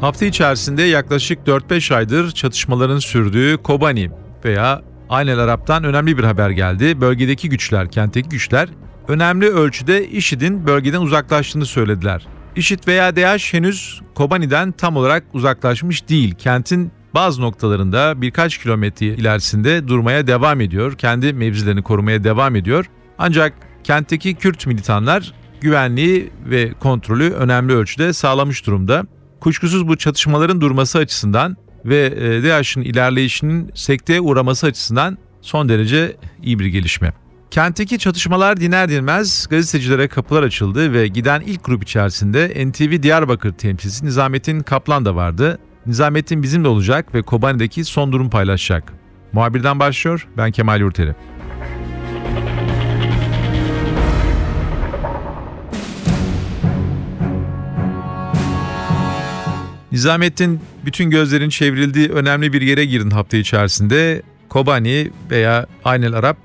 Hafta içerisinde yaklaşık 4-5 aydır çatışmaların sürdüğü Kobani veya Aynel Arap'tan önemli bir haber geldi. Bölgedeki güçler, kentteki güçler önemli ölçüde IŞİD'in bölgeden uzaklaştığını söylediler. IŞİD veya DAEŞ henüz Kobani'den tam olarak uzaklaşmış değil. Kentin bazı noktalarında birkaç kilometre ilerisinde durmaya devam ediyor. Kendi mevzilerini korumaya devam ediyor. Ancak kentteki Kürt militanlar güvenliği ve kontrolü önemli ölçüde sağlamış durumda. Kuşkusuz bu çatışmaların durması açısından ve e, DAEŞ'in ilerleyişinin sekteye uğraması açısından son derece iyi bir gelişme. Kentteki çatışmalar diner dinmez gazetecilere kapılar açıldı ve giden ilk grup içerisinde NTV Diyarbakır temsilcisi Nizamettin Kaplan da vardı. Nizamettin bizimle olacak ve Kobani'deki son durum paylaşacak. Muhabirden başlıyor, ben Kemal Yurteli. Nizamettin bütün gözlerin çevrildiği önemli bir yere girdin hafta içerisinde. Kobani veya Aynel Arap.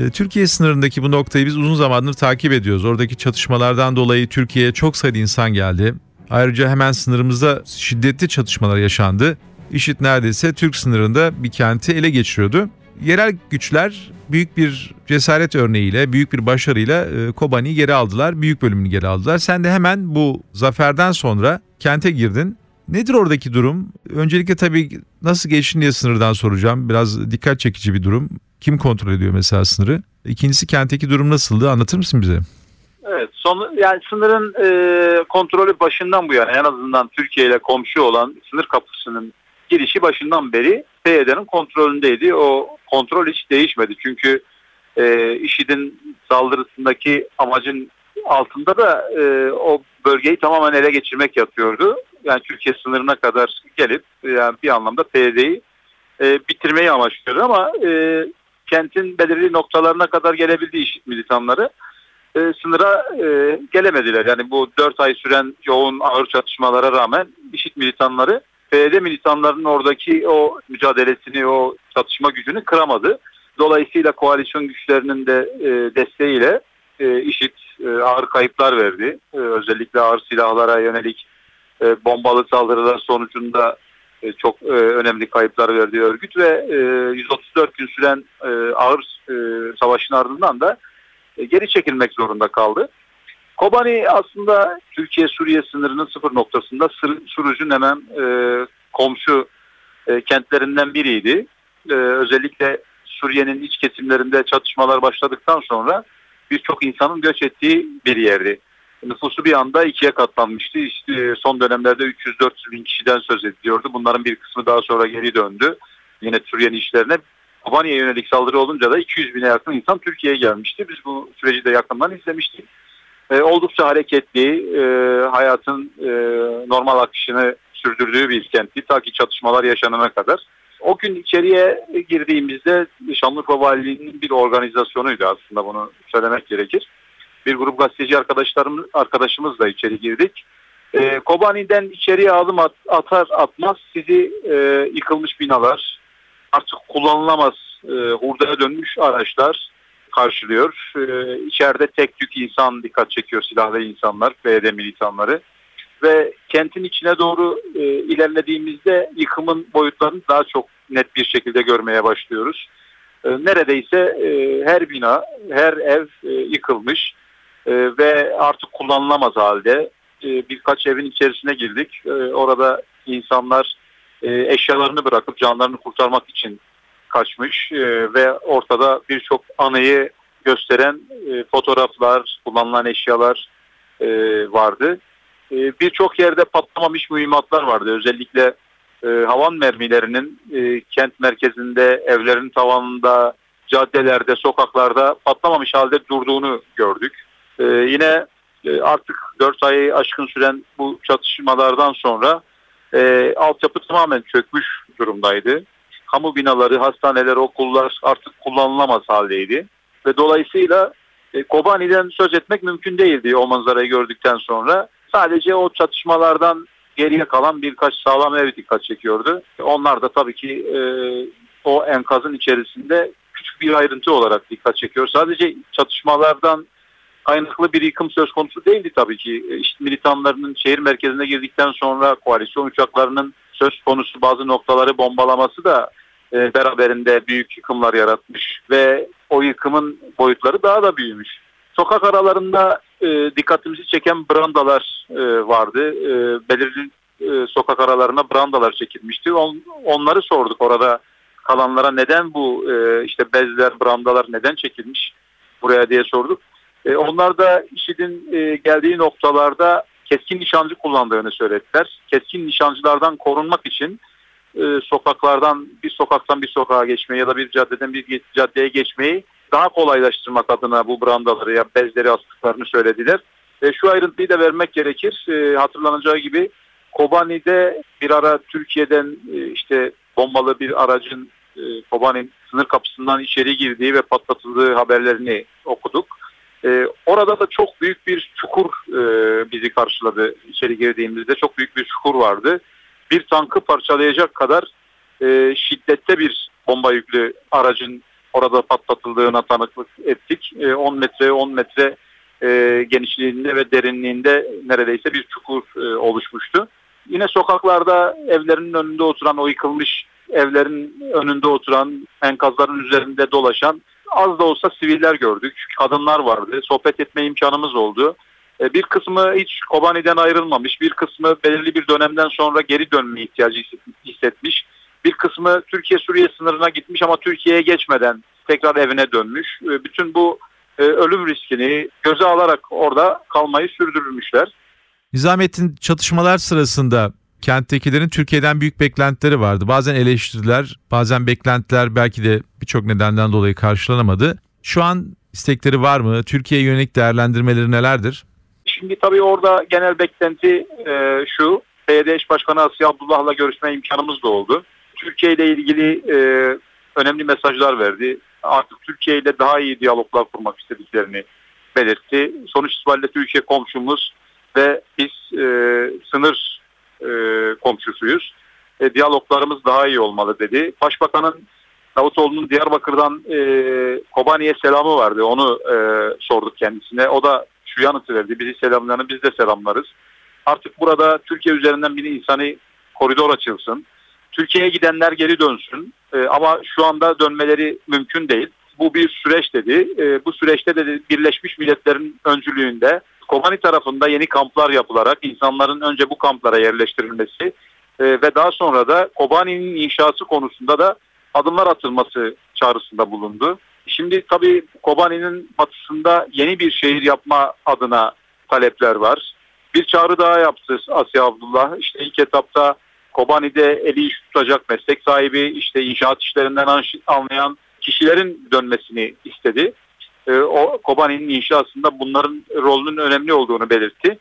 Ee, Türkiye sınırındaki bu noktayı biz uzun zamandır takip ediyoruz. Oradaki çatışmalardan dolayı Türkiye'ye çok sayıda insan geldi. Ayrıca hemen sınırımızda şiddetli çatışmalar yaşandı. İşit neredeyse Türk sınırında bir kenti ele geçiriyordu. Yerel güçler büyük bir cesaret örneğiyle, büyük bir başarıyla e, Kobani'yi geri aldılar, büyük bölümünü geri aldılar. Sen de hemen bu zaferden sonra kente girdin. Nedir oradaki durum? Öncelikle tabii nasıl geçtin diye sınırdan soracağım. Biraz dikkat çekici bir durum. Kim kontrol ediyor mesela sınırı? İkincisi kentteki durum nasıldı? Anlatır mısın bize? Evet, son yani sınırın e, kontrolü başından bu yana en azından Türkiye ile komşu olan sınır kapısının girişi başından beri PYD'nin kontrolündeydi. O kontrol hiç değişmedi. Çünkü e, IŞİD'in saldırısındaki amacın altında da e, o bölgeyi tamamen ele geçirmek yatıyordu. Yani Türkiye sınırına kadar gelip yani bir anlamda PYD'yi e, bitirmeyi amaçlıyordu ama e, kentin belirli noktalarına kadar gelebildi IŞİD militanları. E, sınıra e, gelemediler. Yani bu 4 ay süren yoğun ağır çatışmalara rağmen IŞİD militanları PYD militanlarının oradaki o mücadelesini, o çatışma gücünü kıramadı. Dolayısıyla koalisyon güçlerinin de e, desteğiyle e, IŞİD e, ağır kayıplar verdi. E, özellikle ağır silahlara yönelik e, bombalı saldırılar sonucunda e, çok e, önemli kayıplar verdi örgüt ve e, 134 gün süren e, ağır e, savaşın ardından da e, geri çekilmek zorunda kaldı. Kobani aslında Türkiye-Suriye sınırının sıfır noktasında Suruc'un hemen e, komşu e, kentlerinden biriydi. E, özellikle Suriye'nin iç kesimlerinde çatışmalar başladıktan sonra birçok insanın göç ettiği bir yerdi. Nüfusu bir anda ikiye katlanmıştı. İşte son dönemlerde 300-400 bin kişiden söz ediliyordu. Bunların bir kısmı daha sonra geri döndü. Yine Suriye'nin işlerine. Kobani'ye yönelik saldırı olunca da 200 bine yakın insan Türkiye'ye gelmişti. Biz bu süreci de yakından izlemiştik. E, oldukça hareketli, e, hayatın e, normal akışını sürdürdüğü bir kentti. Ta ki çatışmalar yaşanana kadar. O gün içeriye girdiğimizde Şanlıurfa Valiliği'nin bir organizasyonuydu aslında bunu söylemek gerekir. Bir grup gazeteci arkadaşlarımız, arkadaşımızla içeri girdik. E, Kobani'den içeriye adım at, atar atmaz sizi e, yıkılmış binalar, artık kullanılamaz e, hurdaya dönmüş araçlar karşılıyor. E, içeride tek tük insan dikkat çekiyor silahlı insanlar, PYD militanları ve kentin içine doğru e, ilerlediğimizde yıkımın boyutlarını daha çok net bir şekilde görmeye başlıyoruz. E, neredeyse e, her bina, her ev e, yıkılmış e, ve artık kullanılamaz halde. E, birkaç evin içerisine girdik. E, orada insanlar e, eşyalarını bırakıp canlarını kurtarmak için kaçmış e, ve ortada birçok anıyı gösteren e, fotoğraflar, kullanılan eşyalar e, vardı. E, birçok yerde patlamamış mühimmatlar vardı. Özellikle e, havan mermilerinin e, kent merkezinde, evlerin tavanında, caddelerde, sokaklarda patlamamış halde durduğunu gördük. E, yine e, artık 4 ayı aşkın süren bu çatışmalardan sonra e, altyapı tamamen çökmüş durumdaydı. kamu binaları, hastaneler, okullar artık kullanılamaz haldeydi. Ve dolayısıyla e, Kobani'den söz etmek mümkün değildi o manzarayı gördükten sonra. Sadece o çatışmalardan geriye kalan birkaç sağlam ev dikkat çekiyordu. Onlar da tabii ki e, o enkazın içerisinde küçük bir ayrıntı olarak dikkat çekiyor. Sadece çatışmalardan kaynaklı bir yıkım söz konusu değildi tabii ki. E, İşte militanlarının şehir merkezine girdikten sonra koalisyon uçaklarının söz konusu bazı noktaları bombalaması da e, beraberinde büyük yıkımlar yaratmış ve o yıkımın boyutları daha da büyümüş. Sokak aralarında e, dikkatimizi çeken brandalar e, vardı. E, belirli e, sokak aralarına brandalar çekilmişti. On, onları sorduk orada kalanlara neden bu e, işte bezler, brandalar neden çekilmiş buraya diye sorduk. E, onlar da IŞİD'in e, geldiği noktalarda keskin nişancı kullandığını söylediler. Keskin nişancılardan korunmak için e, sokaklardan bir sokaktan bir sokağa geçmeyi ya da bir caddeden bir caddeye geçmeyi daha kolaylaştırmak adına bu brandaları ya bezleri astıklarını söylediler. Ve şu ayrıntıyı da vermek gerekir. E, hatırlanacağı gibi Kobani'de bir ara Türkiye'den e, işte bombalı bir aracın e, Kobani sınır kapısından içeri girdiği ve patlatıldığı haberlerini okuduk. E, orada da çok büyük bir çukur e, bizi karşıladı içeri girdiğimizde. Çok büyük bir çukur vardı. Bir tankı parçalayacak kadar e, şiddette bir bomba yüklü aracın orada patlatıldığına tanıklık ettik. E, 10 metre 10 metre e, genişliğinde ve derinliğinde neredeyse bir çukur e, oluşmuştu. Yine sokaklarda evlerinin önünde oturan o yıkılmış evlerin önünde oturan enkazların üzerinde dolaşan az da olsa siviller gördük. Kadınlar vardı. Sohbet etme imkanımız oldu. E, bir kısmı hiç Kobani'den ayrılmamış. Bir kısmı belirli bir dönemden sonra geri dönme ihtiyacı hissetmiş. Bir kısmı Türkiye-Suriye sınırına gitmiş ama Türkiye'ye geçmeden tekrar evine dönmüş. E, bütün bu e, ölüm riskini göze alarak orada kalmayı sürdürmüşler. Nizamettin çatışmalar sırasında kenttekilerin Türkiye'den büyük beklentileri vardı. Bazen eleştiriler, bazen beklentiler belki de birçok nedenden dolayı karşılanamadı. Şu an istekleri var mı? Türkiye'ye yönelik değerlendirmeleri nelerdir? Şimdi tabii orada genel beklenti e, şu. Eş başkanı Asya Abdullah'la görüşme imkanımız da oldu. Türkiye ile ilgili e, önemli mesajlar verdi. Artık Türkiye ile daha iyi diyaloglar kurmak istediklerini belirtti. Sonuç itibariyle Türkiye komşumuz ve biz e, sınır e, komşusuyuz. E, diyaloglarımız daha iyi olmalı dedi. Başbakanın Davutoğlu'nun Diyarbakır'dan e, Kobani'ye selamı vardı. Onu e, sorduk kendisine. O da şu yanıtı verdi. Bizi selamlarını biz de selamlarız. Artık burada Türkiye üzerinden bir insani koridor açılsın. Türkiye'ye gidenler geri dönsün. E, ama şu anda dönmeleri mümkün değil. Bu bir süreç dedi. E, bu süreçte de Birleşmiş Milletler'in öncülüğünde Kobani tarafında yeni kamplar yapılarak insanların önce bu kamplara yerleştirilmesi e, ve daha sonra da Kobani'nin inşası konusunda da adımlar atılması çağrısında bulundu. Şimdi tabii Kobani'nin batısında yeni bir şehir yapma adına talepler var. Bir çağrı daha yaptı Asya Abdullah. İşte ilk etapta Kobani'de eli iş tutacak meslek sahibi, işte inşaat işlerinden anlayan kişilerin dönmesini istedi. E, o Kobani'nin inşasında bunların rolünün önemli olduğunu belirtti.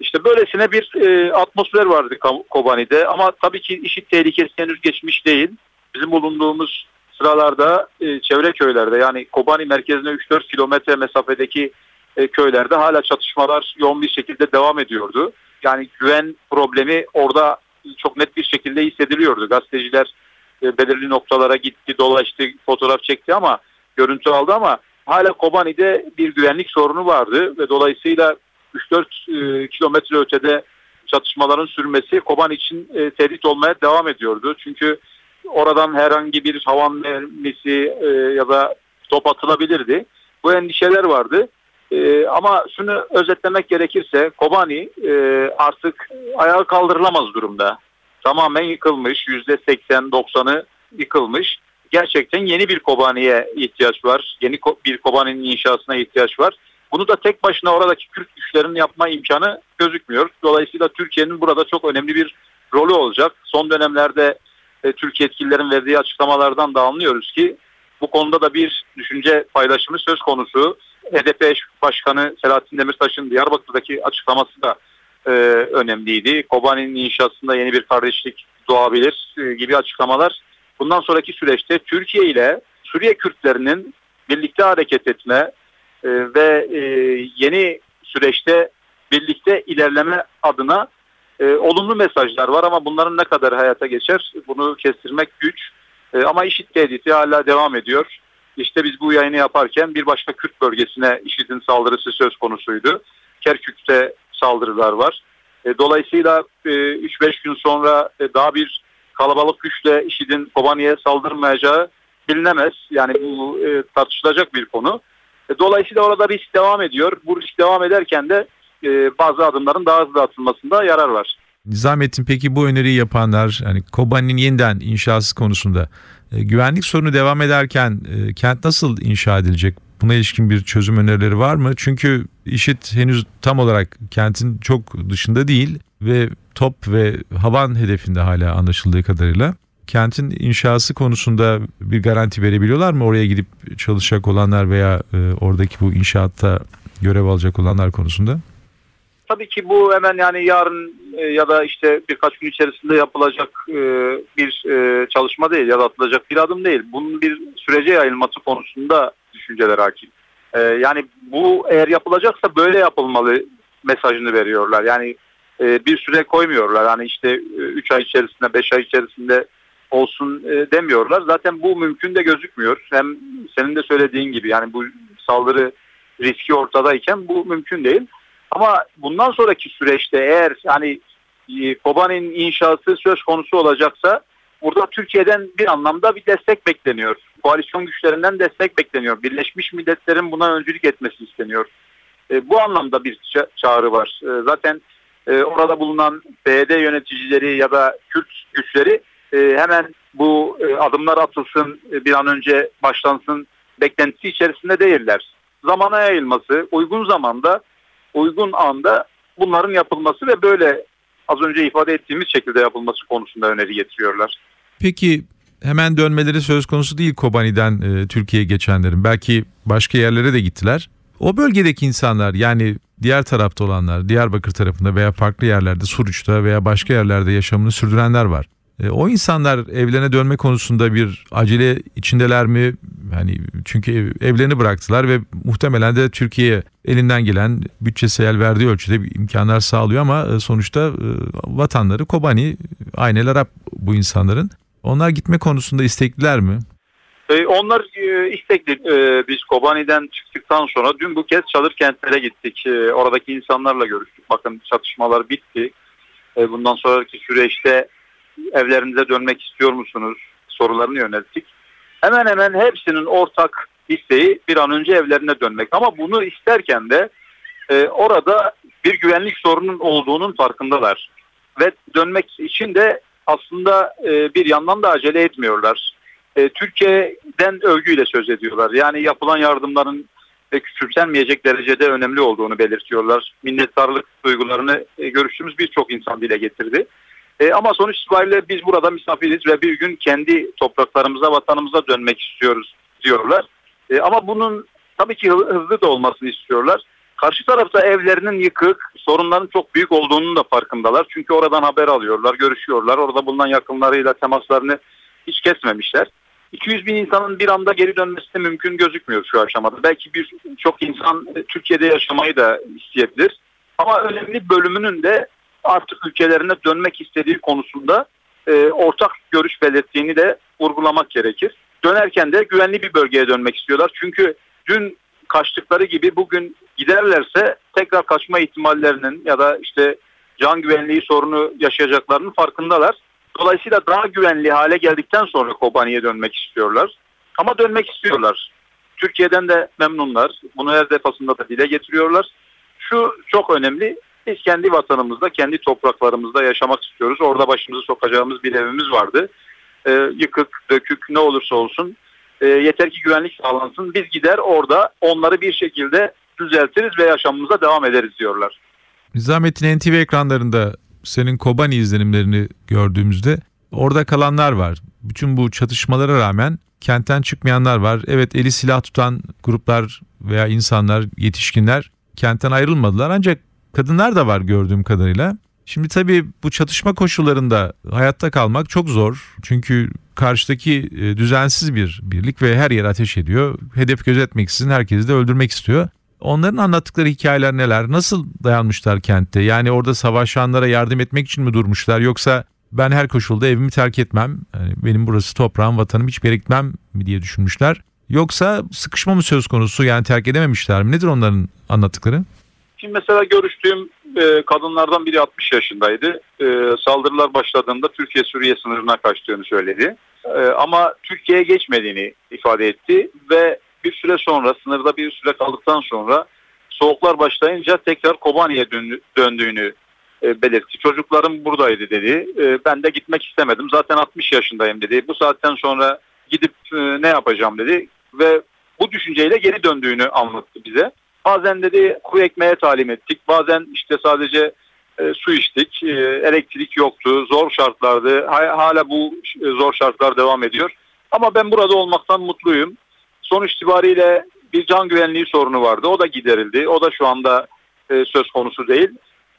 İşte böylesine bir e, atmosfer vardı Kobani'de ama tabii ki işit tehlikesi henüz geçmiş değil. Bizim bulunduğumuz sıralarda e, çevre köylerde yani Kobani merkezine 3-4 kilometre mesafedeki e, köylerde hala çatışmalar yoğun bir şekilde devam ediyordu. Yani güven problemi orada çok net bir şekilde hissediliyordu. Gazeteciler e, belirli noktalara gitti, dolaştı, fotoğraf çekti ama görüntü aldı ama hala Kobani'de bir güvenlik sorunu vardı ve dolayısıyla 3-4 e, kilometre ötede çatışmaların sürmesi Kobani için e, tehdit olmaya devam ediyordu. Çünkü oradan herhangi bir havan mermisi e, ya da top atılabilirdi. Bu endişeler vardı. E, ama şunu özetlemek gerekirse Kobani e, artık ayağa kaldırılamaz durumda. Tamamen yıkılmış. %80-90'ı yıkılmış. Gerçekten yeni bir Kobani'ye ihtiyaç var. Yeni bir Kobani'nin inşasına ihtiyaç var. Bunu da tek başına oradaki Kürt güçlerinin yapma imkanı gözükmüyor. Dolayısıyla Türkiye'nin burada çok önemli bir rolü olacak. Son dönemlerde e, Türkiye yetkililerin verdiği açıklamalardan da anlıyoruz ki bu konuda da bir düşünce paylaşımı söz konusu. HDP eş başkanı Selahattin Demirtaş'ın Diyarbakır'daki açıklaması da e, önemliydi. Kobani'nin inşasında yeni bir kardeşlik doğabilir e, gibi açıklamalar bundan sonraki süreçte Türkiye ile Suriye Kürtlerinin birlikte hareket etme e, ve e, yeni süreçte birlikte ilerleme adına e, olumlu mesajlar var ama bunların ne kadar hayata geçer bunu kestirmek güç. E, ama IŞİD tehdidi hala devam ediyor. İşte biz bu yayını yaparken bir başka Kürt bölgesine IŞİD'in saldırısı söz konusuydu. Kerkük'te saldırılar var. E, dolayısıyla e, 3-5 gün sonra e, daha bir kalabalık güçle IŞİD'in Kobani'ye saldırmayacağı bilinemez. Yani bu e, tartışılacak bir konu. E, dolayısıyla orada risk devam ediyor. Bu risk devam ederken de e, bazı adımların daha hızlı atılmasında yarar var. Nizamettin peki bu öneriyi yapanlar hani Kobani'nin yeniden inşası konusunda e, güvenlik sorunu devam ederken e, kent nasıl inşa edilecek? Buna ilişkin bir çözüm önerileri var mı? Çünkü IŞİD henüz tam olarak kentin çok dışında değil ve top ve havan hedefinde hala anlaşıldığı kadarıyla. Kentin inşası konusunda bir garanti verebiliyorlar mı? Oraya gidip çalışacak olanlar veya e, oradaki bu inşaatta görev alacak olanlar konusunda? Tabii ki bu hemen yani yarın e, ya da işte birkaç gün içerisinde yapılacak e, bir çalışma değil ya da atılacak bir adım değil. Bunun bir sürece yayılması konusunda düşünceler hakim. Yani bu eğer yapılacaksa böyle yapılmalı mesajını veriyorlar. Yani e, bir süre koymuyorlar. Hani işte 3 ay içerisinde 5 ay içerisinde olsun e, demiyorlar. Zaten bu mümkün de gözükmüyor. Hem senin de söylediğin gibi yani bu saldırı riski ortadayken bu mümkün değil. Ama bundan sonraki süreçte eğer hani e, Kobani'nin inşası söz konusu olacaksa burada Türkiye'den bir anlamda bir destek bekleniyor. Koalisyon güçlerinden destek bekleniyor. Birleşmiş Milletler'in buna öncülük etmesi isteniyor. E, bu anlamda bir ça- çağrı var. E, zaten e, orada bulunan BD yöneticileri ya da Kürt güçleri e, hemen bu e, adımlar atılsın, e, bir an önce başlansın beklentisi içerisinde değiller. Zamana yayılması, uygun zamanda, uygun anda bunların yapılması ve böyle az önce ifade ettiğimiz şekilde yapılması konusunda öneri getiriyorlar. Peki hemen dönmeleri söz konusu değil Kobani'den e, Türkiye'ye geçenlerin. Belki başka yerlere de gittiler. O bölgedeki insanlar yani diğer tarafta olanlar, Diyarbakır tarafında veya farklı yerlerde, Suruç'ta veya başka yerlerde yaşamını sürdürenler var. E, o insanlar evlerine dönme konusunda bir acele içindeler mi? Yani çünkü ev- evlerini bıraktılar ve muhtemelen de Türkiye'ye elinden gelen bütçesi el verdiği ölçüde bir imkanlar sağlıyor ama e, sonuçta e, vatanları Kobani, aynel Arap bu insanların. Onlar gitme konusunda istekliler mi? E, onlar e, istekli. E, biz Kobani'den çıktıktan sonra dün bu kez çadır gittik. E, oradaki insanlarla görüştük. Bakın çatışmalar bitti. Bundan sonraki süreçte evlerinize dönmek istiyor musunuz? Sorularını yönelttik. Hemen hemen hepsinin ortak isteği bir an önce evlerine dönmek. Ama bunu isterken de orada bir güvenlik sorunun olduğunun farkındalar. Ve dönmek için de aslında bir yandan da acele etmiyorlar. E, Türkiye'den övgüyle söz ediyorlar. Yani yapılan yardımların e, küçümsenmeyecek derecede önemli olduğunu belirtiyorlar. Minnettarlık duygularını e, görüştüğümüz birçok insan dile getirdi. E, ama sonuç itibariyle biz burada misafiriz ve bir gün kendi topraklarımıza, vatanımıza dönmek istiyoruz diyorlar. E, ama bunun tabii ki hı- hızlı da olmasını istiyorlar. Karşı tarafta evlerinin yıkık, sorunların çok büyük olduğunun da farkındalar. Çünkü oradan haber alıyorlar, görüşüyorlar. Orada bulunan yakınlarıyla temaslarını hiç kesmemişler. 200 bin insanın bir anda geri dönmesi de mümkün gözükmüyor şu aşamada. Belki bir çok insan e, Türkiye'de yaşamayı da isteyebilir. Ama önemli bölümünün de artık ülkelerine dönmek istediği konusunda e, ortak görüş belirttiğini de vurgulamak gerekir. Dönerken de güvenli bir bölgeye dönmek istiyorlar. Çünkü dün kaçtıkları gibi bugün giderlerse tekrar kaçma ihtimallerinin ya da işte can güvenliği sorunu yaşayacaklarının farkındalar. Dolayısıyla daha güvenli hale geldikten sonra Kobani'ye dönmek istiyorlar. Ama dönmek istiyorlar. Türkiye'den de memnunlar. Bunu her defasında da dile getiriyorlar. Şu çok önemli. Biz kendi vatanımızda, kendi topraklarımızda yaşamak istiyoruz. Orada başımızı sokacağımız bir evimiz vardı. Ee, yıkık, dökük ne olursa olsun e, yeter ki güvenlik sağlansın. Biz gider orada onları bir şekilde düzeltiriz ve yaşamımıza devam ederiz diyorlar. Nizamettin NTV ekranlarında senin Kobani izlenimlerini gördüğümüzde orada kalanlar var. Bütün bu çatışmalara rağmen kentten çıkmayanlar var. Evet eli silah tutan gruplar veya insanlar, yetişkinler kentten ayrılmadılar ancak kadınlar da var gördüğüm kadarıyla. Şimdi tabii bu çatışma koşullarında hayatta kalmak çok zor. Çünkü karşıdaki e, düzensiz bir birlik ve her yere ateş ediyor. Hedef gözetmeksizin herkesi de öldürmek istiyor. Onların anlattıkları hikayeler neler? Nasıl dayanmışlar kentte? Yani orada savaşanlara yardım etmek için mi durmuşlar? Yoksa ben her koşulda evimi terk etmem. Yani benim burası toprağım, vatanım hiçbir yere gitmem mi diye düşünmüşler. Yoksa sıkışma mı söz konusu? Yani terk edememişler mi? Nedir onların anlattıkları? Şimdi mesela görüştüğüm e, kadınlardan biri 60 yaşındaydı. E, saldırılar başladığında Türkiye-Suriye sınırına kaçtığını söyledi. E, ama Türkiye'ye geçmediğini ifade etti ve bir süre sonra sınırda bir süre kaldıktan sonra soğuklar başlayınca tekrar Kobani'ye dön- döndüğünü e, belirtti. Çocuklarım buradaydı dedi. E, ben de gitmek istemedim. Zaten 60 yaşındayım dedi. Bu saatten sonra gidip e, ne yapacağım dedi ve bu düşünceyle geri döndüğünü anlattı bize. Bazen dedi kuru ekmeğe talim ettik. Bazen işte sadece su içtik. Elektrik yoktu. Zor şartlardı. Ha- hala bu zor şartlar devam ediyor. Ama ben burada olmaktan mutluyum. Sonuç itibariyle bir can güvenliği sorunu vardı. O da giderildi. O da şu anda e, söz konusu değil.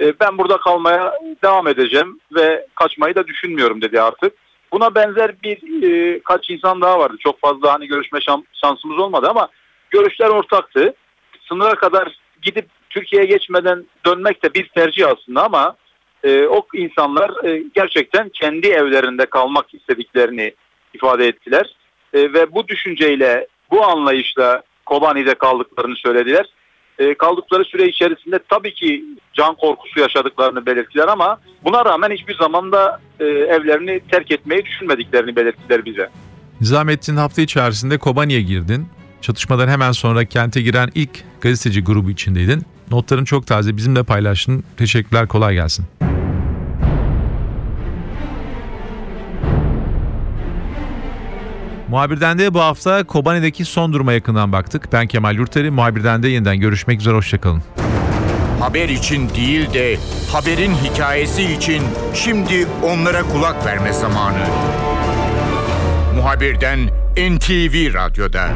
E, ben burada kalmaya devam edeceğim ve kaçmayı da düşünmüyorum dedi artık. Buna benzer bir e, kaç insan daha vardı. Çok fazla hani görüşme şan- şansımız olmadı ama görüşler ortaktı. Sınıra kadar gidip Türkiye'ye geçmeden dönmek de bir tercih aslında ama e, o insanlar e, gerçekten kendi evlerinde kalmak istediklerini ifade ettiler. E, ve bu düşünceyle, bu anlayışla Kobani'de kaldıklarını söylediler. E, kaldıkları süre içerisinde tabii ki can korkusu yaşadıklarını belirttiler ama buna rağmen hiçbir zaman da e, evlerini terk etmeyi düşünmediklerini belirttiler bize. Nizamettin hafta içerisinde Kobani'ye girdin. Çatışmadan hemen sonra kente giren ilk gazeteci grubu içindeydin. Notların çok taze bizimle paylaştın. Teşekkürler kolay gelsin. Muhabirden de bu hafta Kobani'deki son duruma yakından baktık. Ben Kemal Yurteri. Muhabirden de yeniden görüşmek üzere. Hoşçakalın. Haber için değil de haberin hikayesi için şimdi onlara kulak verme zamanı. Muhabirden NTV Radyo'da.